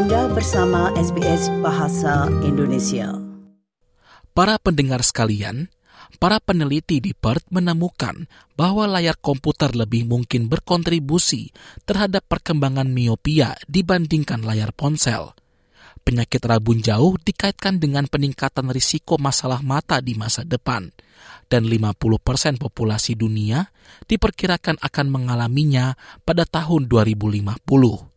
Anda bersama SBS Bahasa Indonesia. Para pendengar sekalian, para peneliti di Perth menemukan bahwa layar komputer lebih mungkin berkontribusi terhadap perkembangan miopia dibandingkan layar ponsel. Penyakit rabun jauh dikaitkan dengan peningkatan risiko masalah mata di masa depan, dan 50% populasi dunia diperkirakan akan mengalaminya pada tahun 2050.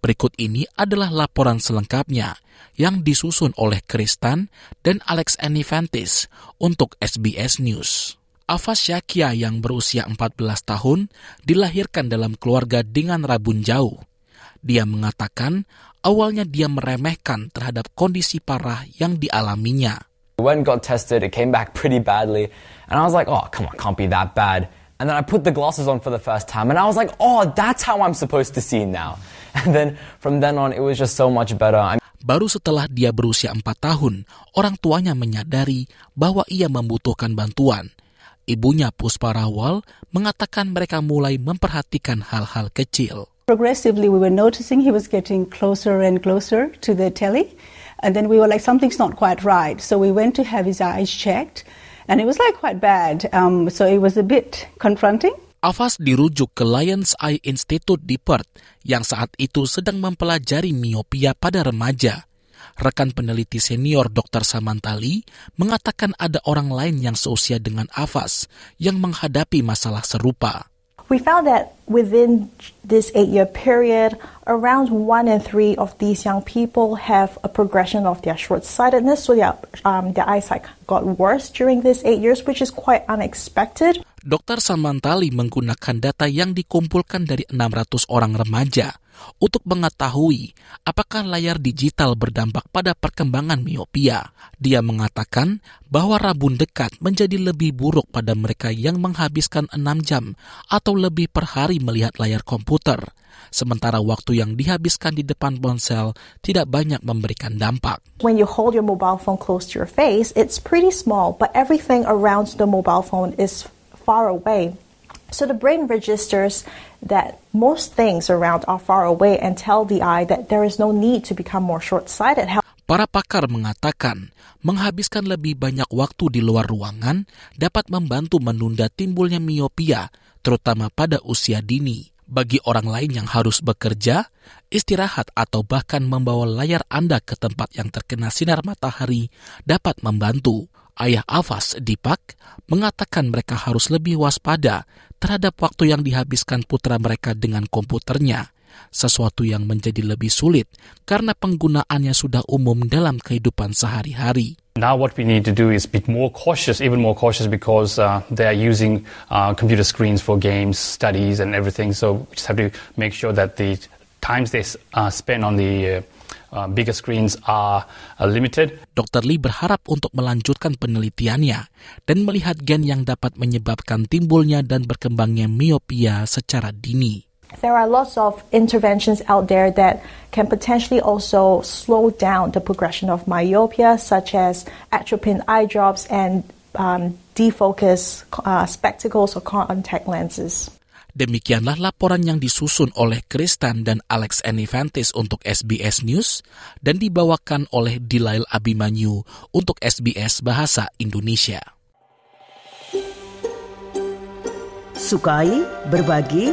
Berikut ini adalah laporan selengkapnya yang disusun oleh Kristan dan Alex Anifantis untuk SBS News. Afas Syakia yang berusia 14 tahun dilahirkan dalam keluarga dengan rabun jauh. Dia mengatakan awalnya dia meremehkan terhadap kondisi parah yang dialaminya. When got tested, it came back pretty badly. And I was like, oh, come on, can't be that bad. And then I put the glasses on for the first time, and I was like, oh, that's how I'm supposed to see now. And then from then on, it was just so much better. I'm Baru setelah dia berusia empat tahun, orang tuanya menyadari bahwa ia membutuhkan bantuan. Ibunya Puspa Rawal mengatakan mereka mulai memperhatikan hal-hal kecil. Progressively, we were noticing he was getting closer and closer to the telly. And then we were like, something's not quite right. So we went to have his eyes checked. And it was like quite bad. Um, so it was a bit confronting. Afas dirujuk ke Lions Eye Institute di Perth yang saat itu sedang mempelajari miopia pada remaja. Rekan peneliti senior Dr. Samantali mengatakan ada orang lain yang seusia dengan Afas yang menghadapi masalah serupa. We found that within this eight year period, around one in three of these young people have a progression of their short sightedness, so their, um, their eyesight got worse during these eight years, which is quite unexpected. Dr. Samantali menggunakan data yang dikumpulkan dari 600 orang remaja untuk mengetahui apakah layar digital berdampak pada perkembangan miopia. Dia mengatakan bahwa rabun dekat menjadi lebih buruk pada mereka yang menghabiskan 6 jam atau lebih per hari melihat layar komputer, sementara waktu yang dihabiskan di depan ponsel tidak banyak memberikan dampak. When you hold your mobile phone close to your face, it's pretty small, but everything around the mobile phone is far away. So the brain registers that most things around are far away and tell the eye that there is no need to become more short-sighted. Para pakar mengatakan, menghabiskan lebih banyak waktu di luar ruangan dapat membantu menunda timbulnya miopia, terutama pada usia dini. Bagi orang lain yang harus bekerja, istirahat atau bahkan membawa layar Anda ke tempat yang terkena sinar matahari dapat membantu. Ayah Afas, Dipak, mengatakan mereka harus lebih waspada terhadap waktu yang dihabiskan putra mereka dengan komputernya, sesuatu yang menjadi lebih sulit karena penggunaannya sudah umum dalam kehidupan sehari-hari. Now what we need to do is be more cautious, even more cautious because uh, they are using uh, computer screens for games, studies and everything. So we just have to make sure that the times they uh, spend on the uh, uh, bigger screens are uh, limited. Dr. Lee berharap untuk melanjutkan penelitiannya dan melihat gen yang dapat menyebabkan timbulnya dan berkembangnya miopia secara dini. There are lots of interventions out there that can potentially also slow down the progression of myopia, such as atropine eye drops and um, defocus uh, spectacles or contact lenses. Demikianlah laporan yang disusun oleh Kristan dan Alex Anifantis untuk SBS News dan dibawakan oleh Dilail Abimanyu untuk SBS Bahasa Indonesia. Sukai, berbagi,